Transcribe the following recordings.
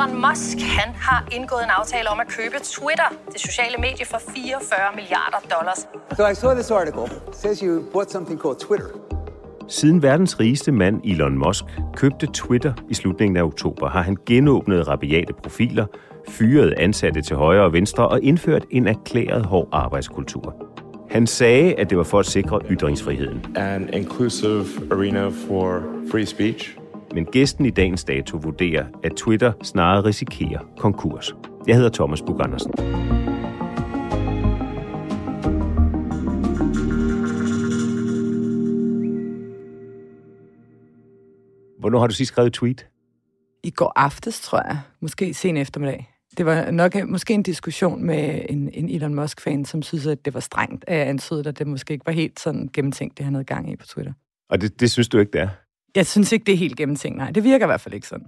Elon Musk han har indgået en aftale om at købe Twitter, det sociale medie, for 44 milliarder dollars. So I saw this article. It says you bought something called Twitter. Siden verdens rigeste mand Elon Musk købte Twitter i slutningen af oktober, har han genåbnet rabiate profiler, fyret ansatte til højre og venstre og indført en erklæret hård arbejdskultur. Han sagde, at det var for at sikre ytringsfriheden. an inclusive arena for free speech. Men gæsten i dagens dato vurderer, at Twitter snarere risikerer konkurs. Jeg hedder Thomas Bug Andersen. Hvornår har du sidst skrevet et tweet? i går aftes, tror jeg. Måske sen eftermiddag. Det var nok måske en diskussion med en, en Elon Musk-fan, som synes, at det var strengt, at jeg antydede, at det måske ikke var helt sådan gennemtænkt, det han havde gang i på Twitter. Og det, det synes du ikke, det er? Jeg synes ikke, det er helt gennemtænkt, nej. Det virker i hvert fald ikke sådan.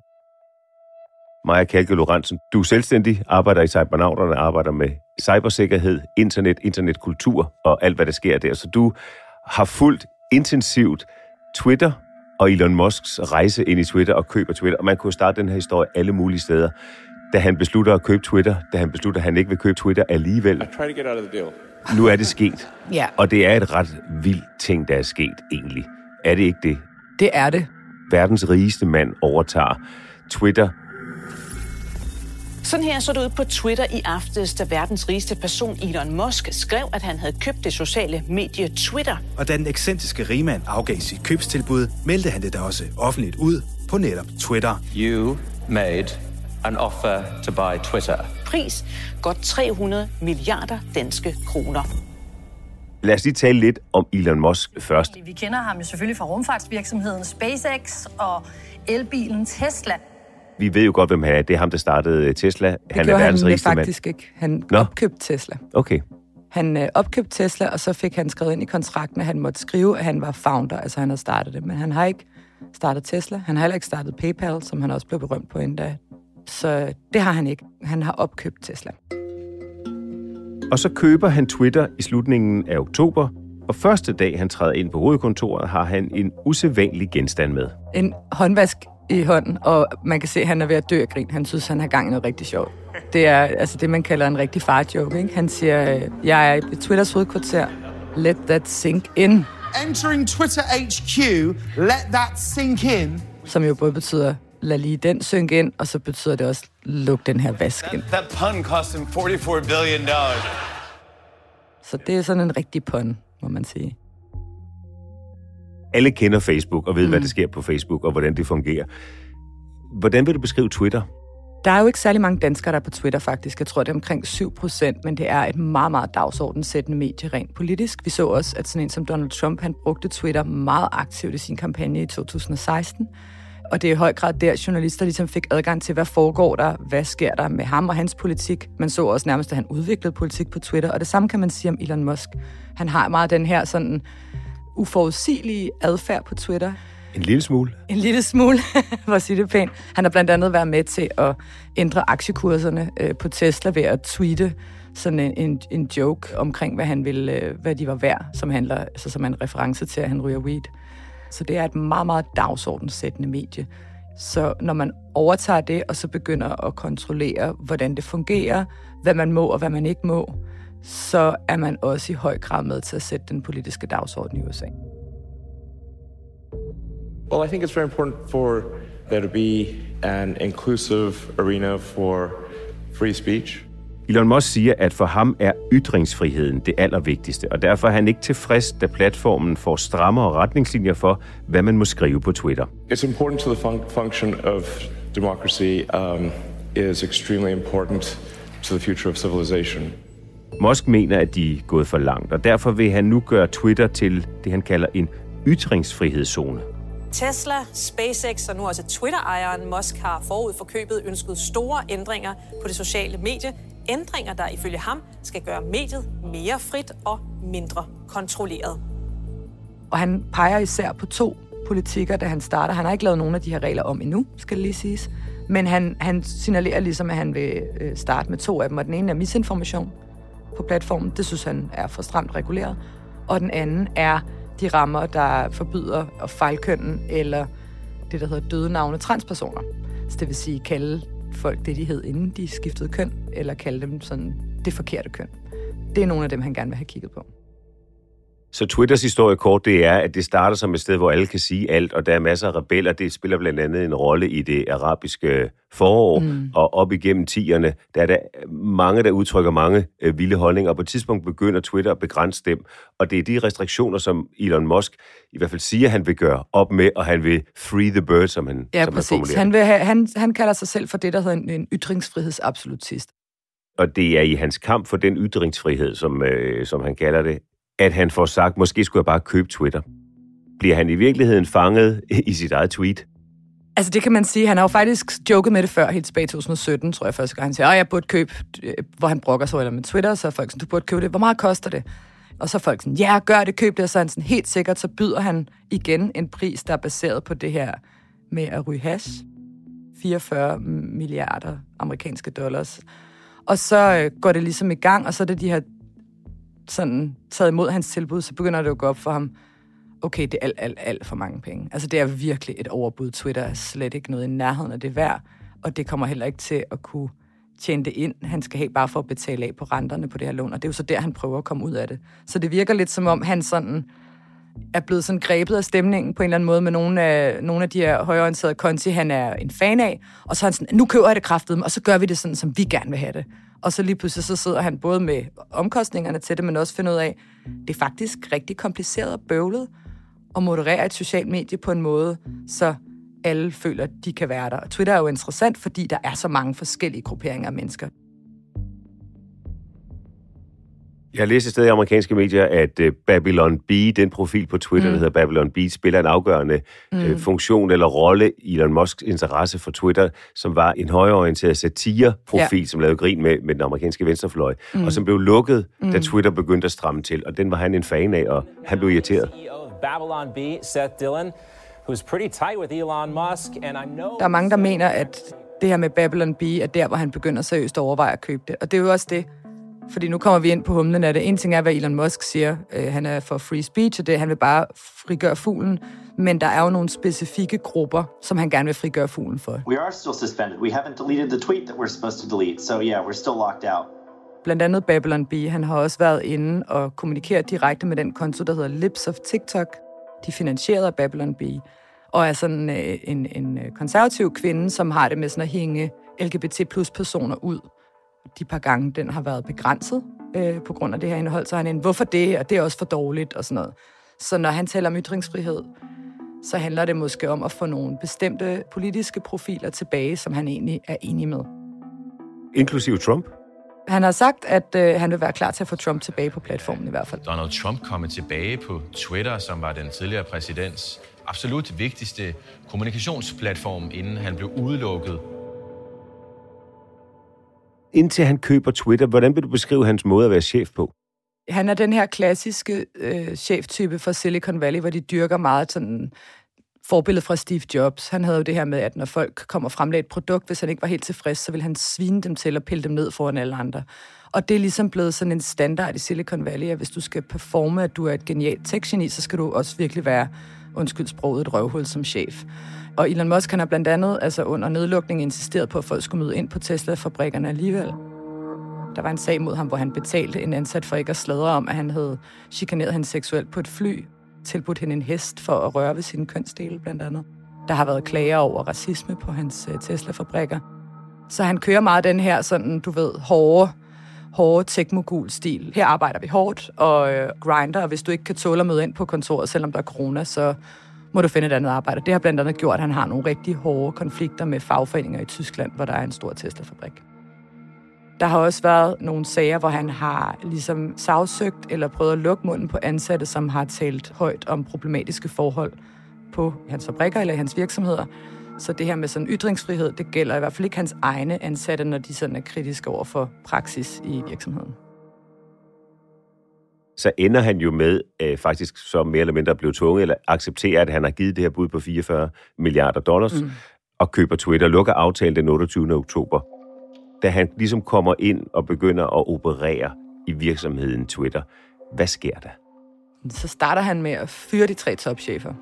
Maja Kalke Lorentzen, du er selvstændig, arbejder i Cybernauterne, arbejder med cybersikkerhed, internet, internetkultur og alt, hvad der sker der. Så du har fulgt intensivt Twitter og Elon Musks rejse ind i Twitter og køb af Twitter. Og man kunne starte den her historie alle mulige steder. Da han beslutter at købe Twitter, da han beslutter, at han ikke vil købe Twitter alligevel. Nu er det sket. Ja. Og det er et ret vildt ting, der er sket egentlig. Er det ikke det? Det er det. Verdens rigeste mand overtager Twitter Sådan her så det ud på Twitter i aftes, da verdens rigeste person Elon Musk skrev, at han havde købt det sociale medie Twitter. Og da den ekscentriske rigmand afgav sit købstilbud, meldte han det da også offentligt ud på netop Twitter. You made an offer to buy Twitter. Pris godt 300 milliarder danske kroner. Lad os lige tale lidt om Elon Musk først. Vi kender ham jo selvfølgelig fra rumfartsvirksomheden SpaceX og elbilen Tesla. Vi ved jo godt, hvem han er. Det er ham, der startede Tesla. Det han er verdens han rigeste mand. faktisk ikke. Han Nå. opkøbte Tesla. Okay. Han øh, opkøbte Tesla, og så fik han skrevet ind i kontrakten, at han måtte skrive, at han var founder, altså han havde startet det. Men han har ikke startet Tesla. Han har heller ikke startet PayPal, som han også blev berømt på endda. Så det har han ikke. Han har opkøbt Tesla. Og så køber han Twitter i slutningen af oktober, og første dag, han træder ind på hovedkontoret, har han en usædvanlig genstand med. En håndvask i hånden, og man kan se, at han er ved at dø af grin. Han synes, han har gang i noget rigtig sjovt. Det er altså det, man kalder en rigtig far-joke. Ikke? Han siger, øh, jeg er i Twitters hovedkvarter. Let that sink in. Entering Twitter HQ, let that sink in. Som jo både betyder, lad lige den synke ind, og så betyder det også, luk den her vask ind. That pun cost him 44 billion dollars. Så det er sådan en rigtig pun, må man sige. Alle kender Facebook og ved, mm. hvad der sker på Facebook og hvordan det fungerer. Hvordan vil du beskrive Twitter? Der er jo ikke særlig mange danskere, der er på Twitter faktisk. Jeg tror, det er omkring 7 procent, men det er et meget, meget dagsordensættende medie rent politisk. Vi så også, at sådan en som Donald Trump, han brugte Twitter meget aktivt i sin kampagne i 2016. Og det er i høj grad der, journalister ligesom fik adgang til, hvad foregår der, hvad sker der med ham og hans politik. Man så også nærmest, at han udviklede politik på Twitter, og det samme kan man sige om Elon Musk. Han har meget den her sådan uforudsigelige adfærd på Twitter. En lille smule. En lille smule, for at sige det pænt. Han har blandt andet været med til at ændre aktiekurserne øh, på Tesla ved at tweete sådan en, en, en joke omkring, hvad han ville, øh, hvad de var værd, som handler, altså som en reference til, at han ryger weed. Så det er et meget, meget dagsordenssættende medie. Så når man overtager det, og så begynder at kontrollere, hvordan det fungerer, hvad man må og hvad man ikke må, så er man også i høj grad med til at sætte den politiske dagsorden i USA. Well, I think it's very important for there to be an inclusive arena for free speech. Elon Musk siger, at for ham er ytringsfriheden det allervigtigste, og derfor er han ikke tilfreds, da platformen får strammere retningslinjer for, hvad man må skrive på Twitter. It's important to the fun- function of democracy um, is extremely important to the future of civilization. Musk mener, at de er gået for langt, og derfor vil han nu gøre Twitter til det, han kalder en ytringsfrihedszone. Tesla, SpaceX og nu også Twitter-ejeren Musk har forud for købet ønsket store ændringer på det sociale medie. Ændringer, der ifølge ham skal gøre mediet mere frit og mindre kontrolleret. Og han peger især på to politikker, da han starter. Han har ikke lavet nogen af de her regler om endnu, skal det lige siges. Men han, han signalerer ligesom, at han vil øh, starte med to af dem, og den ene er misinformation på platformen. Det synes han er for stramt reguleret. Og den anden er de rammer, der forbyder at fejlkønnen eller det, der hedder døde navne transpersoner. Så det vil sige kalde folk det, de hed, inden de skiftede køn, eller kalde dem sådan det forkerte køn. Det er nogle af dem, han gerne vil have kigget på. Så Twitters historie kort, det er, at det starter som et sted, hvor alle kan sige alt, og der er masser af rebeller. Det spiller blandt andet en rolle i det arabiske forår, mm. og op igennem tierne, der er der mange, der udtrykker mange øh, vilde holdninger, og på et tidspunkt begynder Twitter at begrænse dem, og det er de restriktioner, som Elon Musk i hvert fald siger, han vil gøre op med, og han vil free the bird, som han, Ja, som præcis. han. Han, vil have, han, han kalder sig selv for det, der hedder en, en ytringsfrihedsabsolutist. Og det er i hans kamp for den ytringsfrihed, som, øh, som han kalder det, at han får sagt, måske skulle jeg bare købe Twitter. Bliver han i virkeligheden fanget i sit eget tweet? Altså det kan man sige, han har jo faktisk joket med det før, helt tilbage i 2017, tror jeg første gang. Han siger, at jeg burde købe, øh, hvor han brokker sig eller med Twitter, så er folk sådan, du burde købe det. Hvor meget koster det? Og så er folk sådan, ja, gør det, køb det. Og så er han sådan, helt sikkert, så byder han igen en pris, der er baseret på det her med at ryge hash. 44 milliarder amerikanske dollars. Og så øh, går det ligesom i gang, og så er det de her sådan taget imod hans tilbud, så begynder det jo at gå op for ham, okay, det er alt, alt, alt for mange penge. Altså, det er virkelig et overbud. Twitter er slet ikke noget i nærheden af det værd, og det kommer heller ikke til at kunne tjene det ind. Han skal have bare for at betale af på renterne på det her lån, og det er jo så der, han prøver at komme ud af det. Så det virker lidt som om, han sådan er blevet sådan grebet af stemningen på en eller anden måde med nogle af, nogle af de her højorienterede konti, han er en fan af, og så er han sådan, nu køber jeg det kraftet, og så gør vi det sådan, som vi gerne vil have det. Og så lige pludselig så sidder han både med omkostningerne til det, men også finder ud af, det er faktisk rigtig kompliceret og bøvlet at moderere et socialt medie på en måde, så alle føler, at de kan være der. Og Twitter er jo interessant, fordi der er så mange forskellige grupperinger af mennesker. Jeg har læst et sted i amerikanske medier, at øh, Babylon B, den profil på Twitter, mm. der hedder Babylon B, spiller en afgørende mm. øh, funktion eller rolle i Elon Musks interesse for Twitter, som var en højorienteret satire-profil, Ja. som lavede grin med, med den amerikanske venstrefløj, mm. Og som blev lukket, da Mm. Twitter begyndte at stramme til, og den var han en fan af, og han blev irriteret. Babylon B, Seth Dillon, who's pretty tight with Elon Musk, and I know. Der er mange, der mener, at det her med Babylon B er der, hvor han begynder seriøst at overveje at købe det. Og det er jo også det, fordi nu kommer vi ind på humlen af det. En ting er, hvad Elon Musk siger. Øh, han er for free speech, og det, han vil bare frigøre fuglen. Men der er jo nogle specifikke grupper, som han gerne vil frigøre fuglen for. We are still suspended. We haven't deleted the tweet that we're supposed to delete. So yeah, we're still locked out. Blandt andet Babylon B. Han har også været inde og kommunikeret direkte med den konto, der hedder Lips of TikTok. De er finansieret af Babylon B. Og er sådan øh, en, en øh, konservativ kvinde, som har det med sådan at hænge LGBT plus personer ud. De par gange, den har været begrænset øh, på grund af det her indhold, så er han en, hvorfor det, og det er også for dårligt, og sådan noget. Så når han taler om ytringsfrihed, så handler det måske om at få nogle bestemte politiske profiler tilbage, som han egentlig er enig med. Inklusiv Trump. Han har sagt, at øh, han vil være klar til at få Trump tilbage på platformen i hvert fald. Donald Trump kommet tilbage på Twitter, som var den tidligere præsidents absolut vigtigste kommunikationsplatform, inden han blev udelukket. Indtil han køber Twitter, hvordan vil du beskrive hans måde at være chef på? Han er den her klassiske øh, cheftype fra Silicon Valley, hvor de dyrker meget sådan forbilledet fra Steve Jobs. Han havde jo det her med, at når folk kommer og fremlagde et produkt, hvis han ikke var helt tilfreds, så ville han svine dem til og pille dem ned foran alle andre. Og det er ligesom blevet sådan en standard i Silicon Valley, at hvis du skal performe, at du er et genialt tech så skal du også virkelig være, undskyld sproget, et røvhul som chef. Og Elon Musk han har blandt andet altså under nedlukningen insisteret på, at folk skulle møde ind på Tesla-fabrikkerne alligevel. Der var en sag mod ham, hvor han betalte en ansat for ikke at sladre om, at han havde chikaneret hende seksuelt på et fly, tilbudt hende en hest for at røre ved sine kønsdele, blandt andet. Der har været klager over racisme på hans øh, Tesla-fabrikker. Så han kører meget den her, sådan, du ved, hårde, hårde tekmogul-stil. Her arbejder vi hårdt og øh, grinder, og hvis du ikke kan tåle at møde ind på kontoret, selvom der er corona, så må du finde et andet arbejde. Det har blandt andet gjort, at han har nogle rigtig hårde konflikter med fagforeninger i Tyskland, hvor der er en stor Tesla-fabrik. Der har også været nogle sager, hvor han har ligesom sagsøgt eller prøvet at lukke munden på ansatte, som har talt højt om problematiske forhold på hans fabrikker eller hans virksomheder. Så det her med sådan ytringsfrihed, det gælder i hvert fald ikke hans egne ansatte, når de sådan er kritiske over for praksis i virksomheden. Så ender han jo med øh, faktisk så mere eller mindre at blive tvunget, eller acceptere, at han har givet det her bud på 44 milliarder dollars, mm. og køber Twitter, lukker aftalen den 28. oktober da han ligesom kommer ind og begynder at operere i virksomheden Twitter, hvad sker der? Så starter han med at fyre de tre topchefer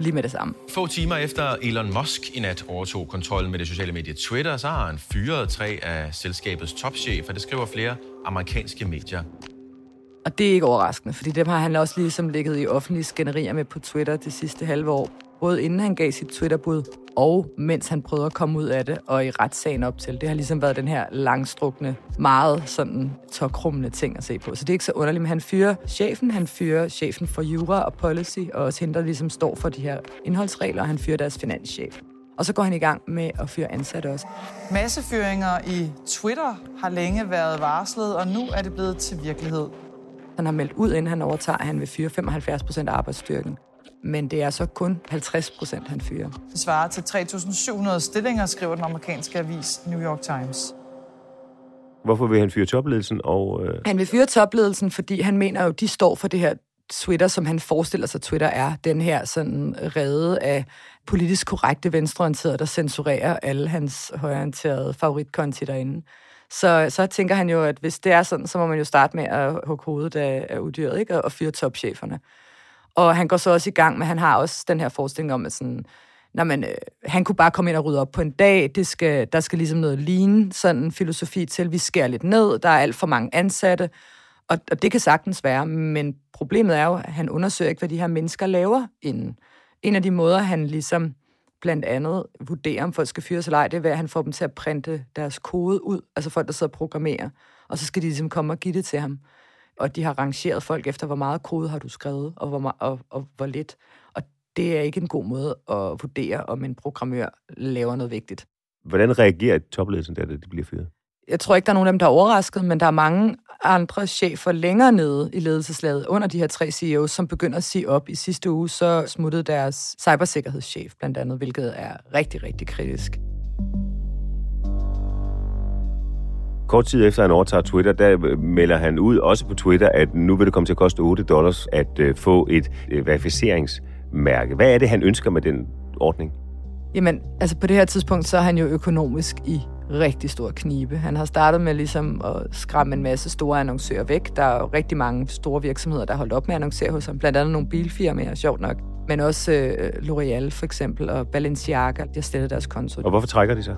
lige med det samme. Få timer efter Elon Musk i nat overtog kontrollen med det sociale medie Twitter, så har han fyret tre af selskabets topchefer. Det skriver flere amerikanske medier. Og det er ikke overraskende, fordi dem har han også ligesom ligget i offentlige skænderier med på Twitter det sidste halve år. Både inden han gav sit Twitterbud, og mens han prøvede at komme ud af det, og i retssagen op til. Det har ligesom været den her langstrukne, meget sådan tokrummende ting at se på. Så det er ikke så underligt, men han fyrer chefen, han fyrer chefen for jura og policy, og også hende, der ligesom står for de her indholdsregler, og han fyrer deres finanschef. Og så går han i gang med at fyre ansatte også. Massefyringer i Twitter har længe været varslet, og nu er det blevet til virkelighed. Han har meldt ud, inden han overtager, at han vil fyre 75 procent af arbejdsstyrken men det er så kun 50 procent, han fyrer. Det svarer til 3.700 stillinger, skriver den amerikanske avis New York Times. Hvorfor vil han fyre topledelsen? Og, øh... Han vil fyre topledelsen, fordi han mener jo, de står for det her Twitter, som han forestiller sig, Twitter er. Den her sådan redde af politisk korrekte venstreorienterede, der censurerer alle hans højorienterede favoritkonti derinde. Så, så tænker han jo, at hvis det er sådan, så må man jo starte med at hugge hovedet af, af udyret, ikke? Og fyre topcheferne. Og han går så også i gang med, han har også den her forestilling om, at sådan, når man, øh, han kunne bare komme ind og rydde op på en dag. Det skal, der skal ligesom noget ligne sådan en filosofi til. Vi skærer lidt ned. Der er alt for mange ansatte. Og, og det kan sagtens være. Men problemet er jo, at han undersøger ikke, hvad de her mennesker laver inden. En af de måder, han ligesom blandt andet vurdere, om folk skal fyres eller ej, det er at han får dem til at printe deres kode ud. Altså folk, der sidder og programmerer. Og så skal de ligesom komme og give det til ham og de har rangeret folk efter, hvor meget kode har du skrevet, og hvor, og, og hvor lidt. Og det er ikke en god måde at vurdere, om en programmør laver noget vigtigt. Hvordan reagerer topledelsen der, da de bliver fyret? Jeg tror ikke, der er nogen af dem, der er overrasket, men der er mange andre chefer længere nede i ledelseslaget under de her tre CEO's, som begynder at sige op. I sidste uge så smuttede deres cybersikkerhedschef blandt andet, hvilket er rigtig, rigtig kritisk. Kort tid efter han overtager Twitter, der melder han ud, også på Twitter, at nu vil det komme til at koste 8 dollars at øh, få et øh, verificeringsmærke. Hvad er det, han ønsker med den ordning? Jamen, altså på det her tidspunkt, så er han jo økonomisk i rigtig stor knibe. Han har startet med ligesom at skræmme en masse store annoncører væk. Der er jo rigtig mange store virksomheder, der har holdt op med at annoncere hos ham. Blandt andet nogle bilfirmaer, sjovt nok. Men også øh, L'Oreal for eksempel og Balenciaga, de har stillet deres konto. Og hvorfor trækker de sig?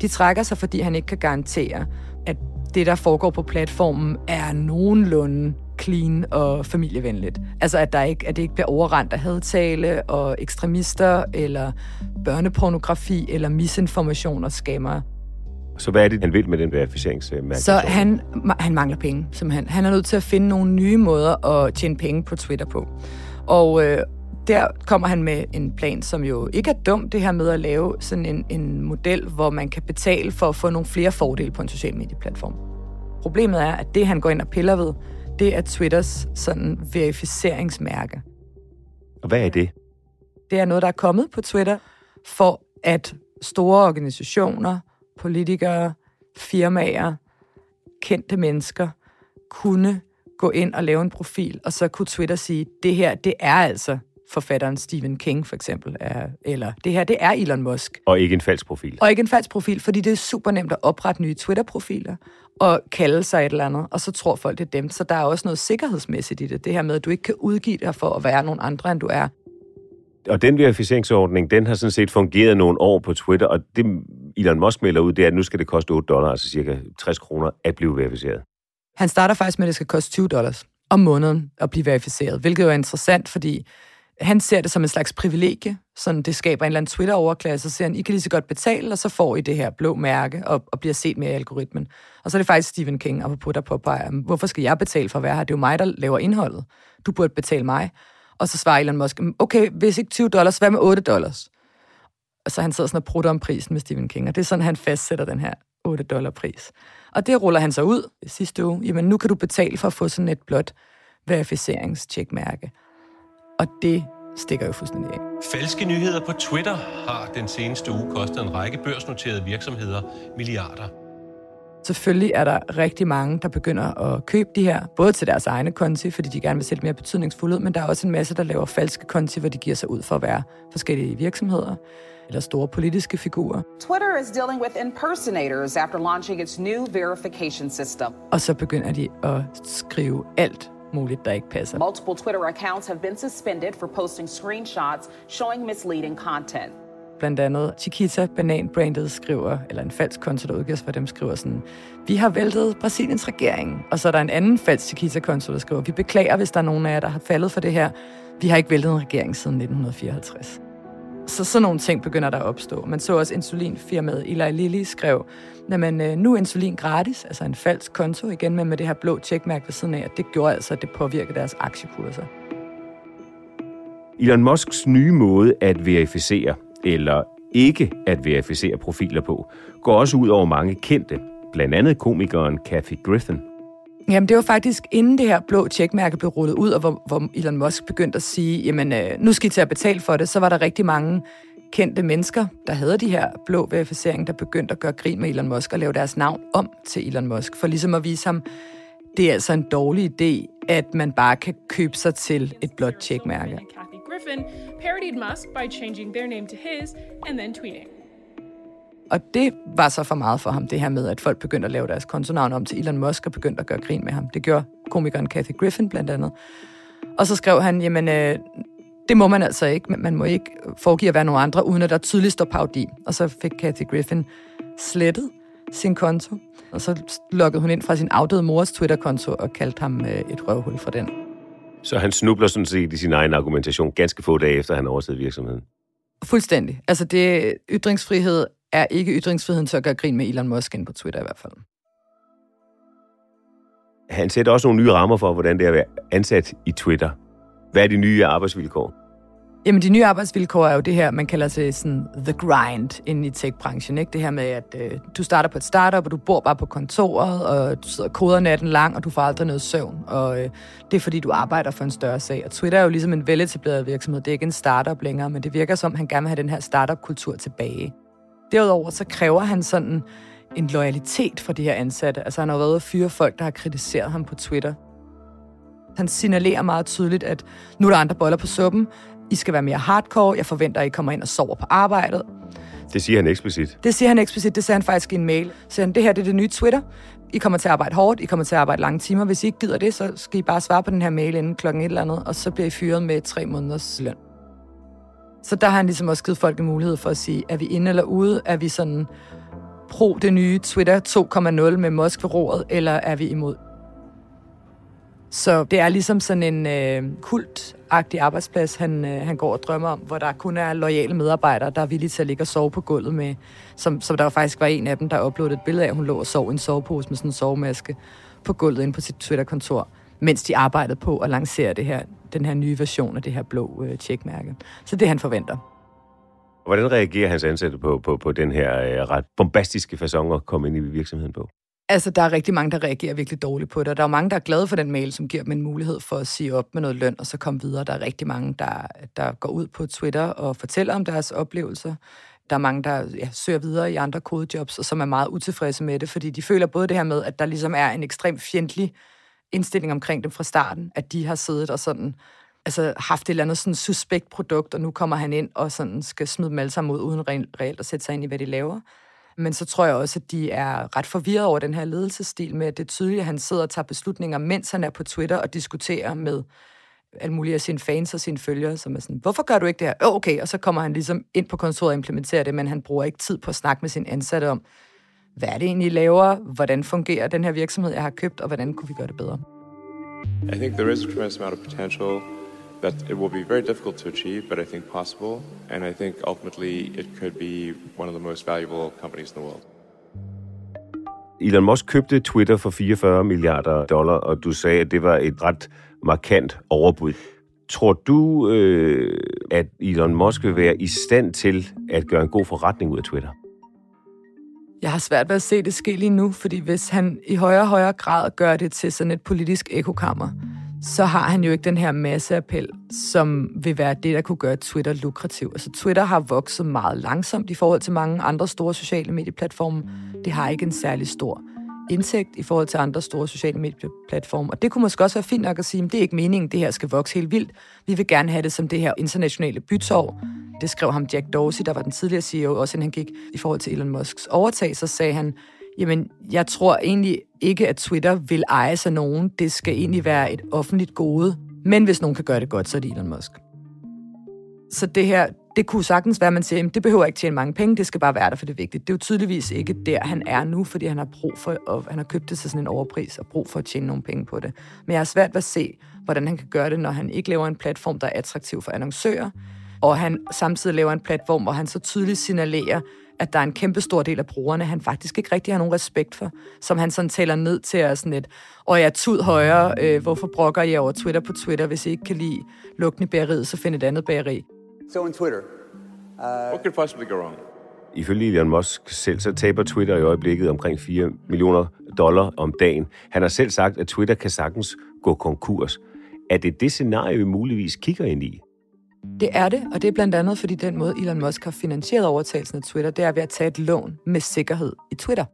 De trækker sig, fordi han ikke kan garantere, at det, der foregår på platformen, er nogenlunde clean og familievenligt. Altså, at, der ikke, at det ikke bliver overrendt af hadtale og ekstremister, eller børnepornografi, eller misinformation og skammer. Så hvad er det, han vil med den verificeringsmærke? Så han, han mangler penge, simpelthen. Han er nødt til at finde nogle nye måder at tjene penge på Twitter på. Og, øh, der kommer han med en plan, som jo ikke er dum, det her med at lave sådan en, en model, hvor man kan betale for at få nogle flere fordele på en social medieplatform. Problemet er, at det, han går ind og piller ved, det er Twitters sådan verificeringsmærke. Og hvad er det? Det er noget, der er kommet på Twitter, for at store organisationer, politikere, firmaer, kendte mennesker kunne gå ind og lave en profil, og så kunne Twitter sige, det her, det er altså forfatteren Stephen King for eksempel, er, eller det her, det er Elon Musk. Og ikke en falsk profil. Og ikke en falsk profil, fordi det er super nemt at oprette nye Twitter-profiler og kalde sig et eller andet, og så tror folk, det er dem. Så der er også noget sikkerhedsmæssigt i det. Det her med, at du ikke kan udgive dig for at være nogen andre, end du er. Og den verificeringsordning, den har sådan set fungeret nogle år på Twitter, og det Elon Musk melder ud, det er, at nu skal det koste 8 dollars, altså cirka 60 kroner, at blive verificeret. Han starter faktisk med, at det skal koste 20 dollars om måneden at blive verificeret, hvilket jo er interessant, fordi han ser det som en slags privilegie. Sådan, det skaber en eller anden Twitter-overklasse, så siger han, I kan lige så godt betale, og så får I det her blå mærke, og, og bliver set med i algoritmen. Og så er det faktisk Stephen King, apropos der påpeger, hvorfor skal jeg betale for at være her? Det er jo mig, der laver indholdet. Du burde betale mig. Og så svarer Elon Musk, mm, okay, hvis ikke 20 dollars, hvad med 8 dollars? Og så han sidder sådan og prutter om prisen med Stephen King, og det er sådan, han fastsætter den her 8 dollar pris. Og det ruller han så ud sidste uge. Jamen, nu kan du betale for at få sådan et blot verificeringstjekmærke. Og det stikker jo fuldstændig af. Falske nyheder på Twitter har den seneste uge kostet en række børsnoterede virksomheder milliarder. Selvfølgelig er der rigtig mange, der begynder at købe de her, både til deres egne konti, fordi de gerne vil se mere betydningsfulde ud, men der er også en masse, der laver falske konti, hvor de giver sig ud for at være forskellige virksomheder eller store politiske figurer. Twitter is dealing with impersonators after launching its new verification system. Og så begynder de at skrive alt muligt, der ikke passer. Multiple Twitter accounts have been suspended for posting screenshots showing misleading content. Blandt andet Chiquita Banan Branded skriver, eller en falsk konto, der udgives for dem, skriver sådan, vi har væltet Brasiliens regering. Og så er der en anden falsk Chiquita-konto, der skriver, vi beklager, hvis der er nogen af jer, der har faldet for det her. Vi har ikke væltet en regering siden 1954. Så sådan nogle ting begynder der at opstå. Man så også insulinfirmaet Eli Lilly skrev, at man øh, nu er insulin gratis, altså en falsk konto igen, men med det her blå tjekmærke ved siden af, det gjorde altså, at det påvirkede deres aktiekurser. Elon Musks nye måde at verificere, eller ikke at verificere profiler på, går også ud over mange kendte, blandt andet komikeren Kathy Griffin. Jamen, det var faktisk inden det her blå tjekmærke blev rullet ud, og hvor, hvor Elon Musk begyndte at sige, jamen, øh, nu skal I til at betale for det, så var der rigtig mange kendte mennesker, der havde de her blå verificering, der begyndte at gøre grin med Elon Musk og lave deres navn om til Elon Musk, for ligesom at vise ham, det er altså en dårlig idé, at man bare kan købe sig til et blåt tjekmærke. Griffin parodied Musk by changing their name to his and then tweeting. Og det var så for meget for ham, det her med, at folk begyndte at lave deres kontonavn om til Elon Musk og begyndte at gøre grin med ham. Det gjorde komikeren Kathy Griffin blandt andet. Og så skrev han, jamen, øh, det må man altså ikke. Man må ikke foregive at være nogen andre, uden at der tydeligt står parodi. Og så fik Kathy Griffin slettet sin konto. Og så loggede hun ind fra sin afdøde mors Twitter-konto og kaldte ham øh, et røvhul fra den. Så han snubler sådan set i sin egen argumentation ganske få dage efter, han overtaget virksomheden. Fuldstændig. Altså, det ytringsfrihed er ikke ytringsfriheden til at gøre grin med Elon Musk ind på Twitter i hvert fald. Han sætter også nogle nye rammer for, hvordan det er at være ansat i Twitter. Hvad er de nye arbejdsvilkår? Jamen, de nye arbejdsvilkår er jo det her, man kalder sig sådan the grind inden i tech-branchen. Ikke? Det her med, at øh, du starter på et startup, og du bor bare på kontoret, og du sidder og koder natten lang, og du får aldrig noget søvn. Og øh, det er fordi, du arbejder for en større sag. Og Twitter er jo ligesom en veletableret virksomhed. Det er ikke en startup længere, men det virker som, han gerne vil have den her startup-kultur tilbage. Derudover så kræver han sådan en loyalitet for de her ansatte. Altså han har været fyre folk, der har kritiseret ham på Twitter. Han signalerer meget tydeligt, at nu er der andre boller på suppen. I skal være mere hardcore. Jeg forventer, at I kommer ind og sover på arbejdet. Det siger han eksplicit. Det siger han eksplicit. Det siger han faktisk i en mail. Så han, det her det er det nye Twitter. I kommer til at arbejde hårdt. I kommer til at arbejde lange timer. Hvis I ikke gider det, så skal I bare svare på den her mail inden klokken et eller andet, og så bliver I fyret med tre måneders løn. Så der har han ligesom også givet folk en mulighed for at sige, er vi inde eller ude? Er vi sådan pro det nye Twitter 2.0 med Musk ved roret, eller er vi imod? Så det er ligesom sådan en øh, kultagtig arbejdsplads, han, øh, han går og drømmer om, hvor der kun er lojale medarbejdere, der er villige til at ligge og sove på gulvet med, som, som der faktisk var en af dem, der uploadede et billede af, at hun lå og sov i en sovepose med sådan en sovemaske på gulvet inde på sit Twitter-kontor, mens de arbejdede på at lancere det her, den her nye version af det her blå øh, tjekmærke. Så det han forventer. Hvordan reagerer hans ansatte på, på, på den her øh, ret bombastiske façon at komme ind i virksomheden på? Altså, der er rigtig mange, der reagerer virkelig dårligt på det, og der er mange, der er glade for den mail, som giver dem en mulighed for at sige op med noget løn, og så komme videre. Der er rigtig mange, der, der går ud på Twitter og fortæller om deres oplevelser. Der er mange, der ja, søger videre i andre kodejobs, og som er meget utilfredse med det, fordi de føler både det her med, at der ligesom er en ekstremt fjendtlig indstilling omkring dem fra starten, at de har siddet og sådan altså haft et eller andet sådan suspekt produkt, og nu kommer han ind og sådan skal smide dem alle sammen ud, uden reelt at sætte sig ind i, hvad de laver. Men så tror jeg også, at de er ret forvirret over den her ledelsesstil med, at det er tydeligt, at han sidder og tager beslutninger, mens han er på Twitter og diskuterer med alle mulige af sine fans og sine følgere, som er sådan, hvorfor gør du ikke det her? Oh, okay, og så kommer han ligesom ind på kontoret og implementerer det, men han bruger ikke tid på at snakke med sine ansatte om, hvad er det egentlig, I laver? Hvordan fungerer den her virksomhed, jeg har købt, og hvordan kunne vi gøre det bedre? I think there is a tremendous amount of potential that it will be very difficult to achieve, but I think possible. And I think ultimately it could be one of the most valuable companies in the world. Elon Musk købte Twitter for 44 milliarder dollar, og du sagde, at det var et ret markant overbud. Tror du, øh, at Elon Musk vil være i stand til at gøre en god forretning ud af Twitter? Jeg har svært ved at se det ske lige nu, fordi hvis han i højere og højere grad gør det til sådan et politisk ekokammer, så har han jo ikke den her masseappel, som vil være det, der kunne gøre Twitter lukrativ. Altså Twitter har vokset meget langsomt i forhold til mange andre store sociale medieplatforme. Det har ikke en særlig stor indtægt i forhold til andre store sociale medieplatforme. Og det kunne måske også være fint nok at sige, at det er ikke meningen, at det her skal vokse helt vildt. Vi vil gerne have det som det her internationale bytår. Det skrev ham Jack Dorsey, der var den tidligere CEO, også inden han gik i forhold til Elon Musks overtag, så sagde han, jamen, jeg tror egentlig ikke, at Twitter vil eje sig nogen. Det skal egentlig være et offentligt gode. Men hvis nogen kan gøre det godt, så er det Elon Musk. Så det her, det kunne sagtens være, at man siger, at det behøver ikke tjene mange penge, det skal bare være der, for det er vigtigt. Det er jo tydeligvis ikke der, han er nu, fordi han har brug for, og han har købt det til sådan en overpris og brug for at tjene nogle penge på det. Men jeg har svært ved at se, hvordan han kan gøre det, når han ikke laver en platform, der er attraktiv for annoncører, og han samtidig laver en platform, hvor han så tydeligt signalerer, at der er en kæmpe stor del af brugerne, han faktisk ikke rigtig har nogen respekt for, som han sådan taler ned til og sådan et, og jeg tud højere, øh, hvorfor brokker jeg over Twitter på Twitter, hvis I ikke kan lide lugten i bageriet, så find et andet bageri. So on Twitter, uh... What could possibly go wrong? Ifølge Elon Musk selv, så taber Twitter i øjeblikket omkring 4 millioner dollar om dagen. Han har selv sagt, at Twitter kan sagtens gå konkurs. Er det det scenarie, vi muligvis kigger ind i? Det er det, og det er blandt andet, fordi den måde, Elon Musk har finansieret overtagelsen af Twitter, det er ved at tage et lån med sikkerhed i Twitter.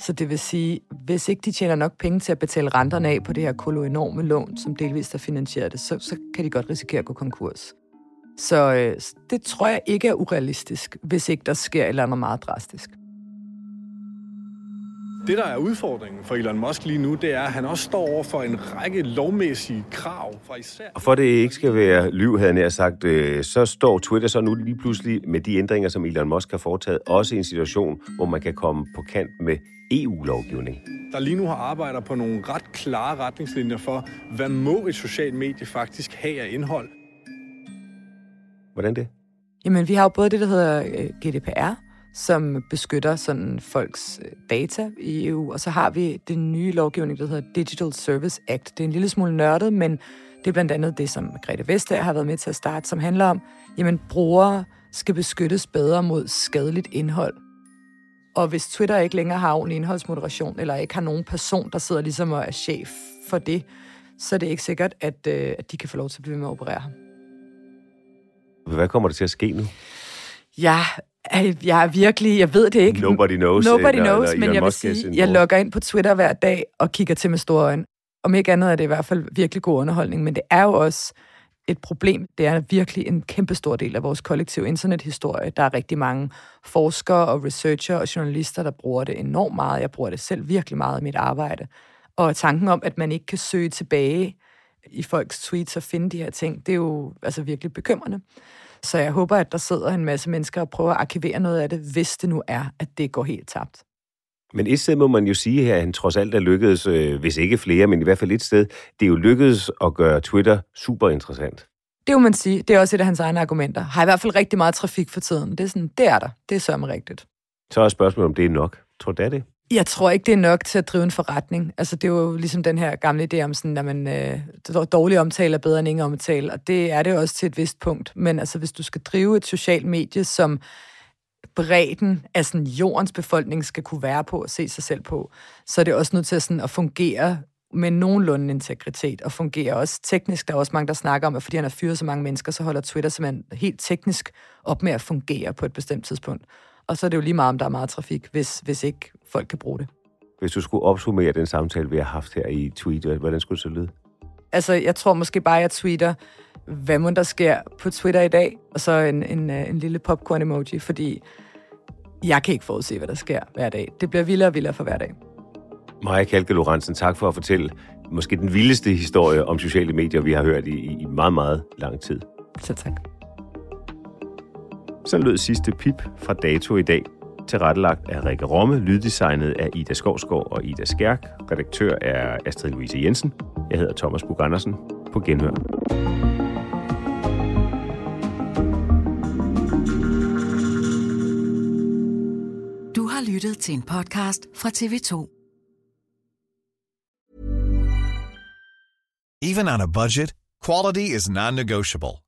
Så det vil sige, hvis ikke de tjener nok penge til at betale renterne af på det her kolo enorme lån, som delvist har finansieret det, så, så kan de godt risikere at gå konkurs. Så øh, det tror jeg ikke er urealistisk, hvis ikke der sker et eller andet meget drastisk. Det, der er udfordringen for Elon Musk lige nu, det er, at han også står over for en række lovmæssige krav fra især... Og for det ikke skal være lyv, havde jeg sagt, øh, så står Twitter så nu lige pludselig med de ændringer, som Elon Musk har foretaget, også i en situation, hvor man kan komme på kant med EU-lovgivning. Der lige nu har arbejder på nogle ret klare retningslinjer for, hvad må et socialt medie faktisk have af indhold. Hvordan det? Jamen, vi har jo både det, der hedder øh, GDPR, som beskytter sådan folks øh, data i EU, og så har vi den nye lovgivning, der hedder Digital Service Act. Det er en lille smule nørdet, men det er blandt andet det, som Grete Vestager har været med til at starte, som handler om, jamen brugere skal beskyttes bedre mod skadeligt indhold. Og hvis Twitter ikke længere har ordentlig indholdsmoderation, eller ikke har nogen person, der sidder ligesom og er chef for det, så er det ikke sikkert, at, øh, at de kan få lov til at blive med at operere. Hvad kommer der til at ske nu? Ja, jeg er virkelig, jeg ved det ikke. Nobody knows. Nobody eller, knows, eller men jeg vil sige, jeg logger ind på Twitter hver dag og kigger til med store øjne. Om ikke andet er det i hvert fald virkelig god underholdning, men det er jo også et problem. Det er virkelig en kæmpe stor del af vores kollektive internethistorie. Der er rigtig mange forskere og researcher og journalister, der bruger det enormt meget. Jeg bruger det selv virkelig meget i mit arbejde. Og tanken om, at man ikke kan søge tilbage i folks tweets og finde de her ting, det er jo altså virkelig bekymrende. Så jeg håber, at der sidder en masse mennesker og prøver at arkivere noget af det, hvis det nu er, at det går helt tabt. Men et sted må man jo sige her, at han trods alt er lykkedes, øh, hvis ikke flere, men i hvert fald et sted, det er jo lykkedes at gøre Twitter super interessant. Det må man sige. Det er også et af hans egne argumenter. Har i hvert fald rigtig meget trafik for tiden. Det er sådan, det er der. Det er sørme rigtigt. Så er spørgsmålet, om det er nok. Tror du, det er det? Jeg tror ikke, det er nok til at drive en forretning. Altså, det er jo ligesom den her gamle idé om, sådan, at man, øh, dårlig omtale er bedre end ingen omtale, og det er det også til et vist punkt. Men altså, hvis du skal drive et socialt medie, som bredden af sådan jordens befolkning skal kunne være på og se sig selv på, så er det også nødt til at, sådan at fungere med nogenlunde integritet, og fungerer også teknisk. Der er også mange, der snakker om, at fordi han har fyret så mange mennesker, så holder Twitter simpelthen helt teknisk op med at fungere på et bestemt tidspunkt. Og så er det jo lige meget, om der er meget trafik, hvis, hvis ikke folk kan bruge det. Hvis du skulle opsummere den samtale, vi har haft her i tweet, hvordan skulle det så lyde? Altså, jeg tror måske bare, jeg tweeter, hvad må der sker på Twitter i dag, og så en, en, øh, en lille popcorn-emoji, fordi jeg kan ikke forudse, hvad der sker hver dag. Det bliver vildere og vildere for hver dag. Maja Kalke Lorentzen, tak for at fortælle måske den vildeste historie om sociale medier, vi har hørt i, i meget, meget lang tid. Så tak. Så lød sidste pip fra dato i dag. Tilrettelagt af Rikke Romme, lyddesignet af Ida Skovsgaard og Ida Skærk. Redaktør er Astrid Louise Jensen. Jeg hedder Thomas Bug Andersen. På genhør. Du har lyttet til en podcast fra TV2. Even on a budget, quality is non-negotiable.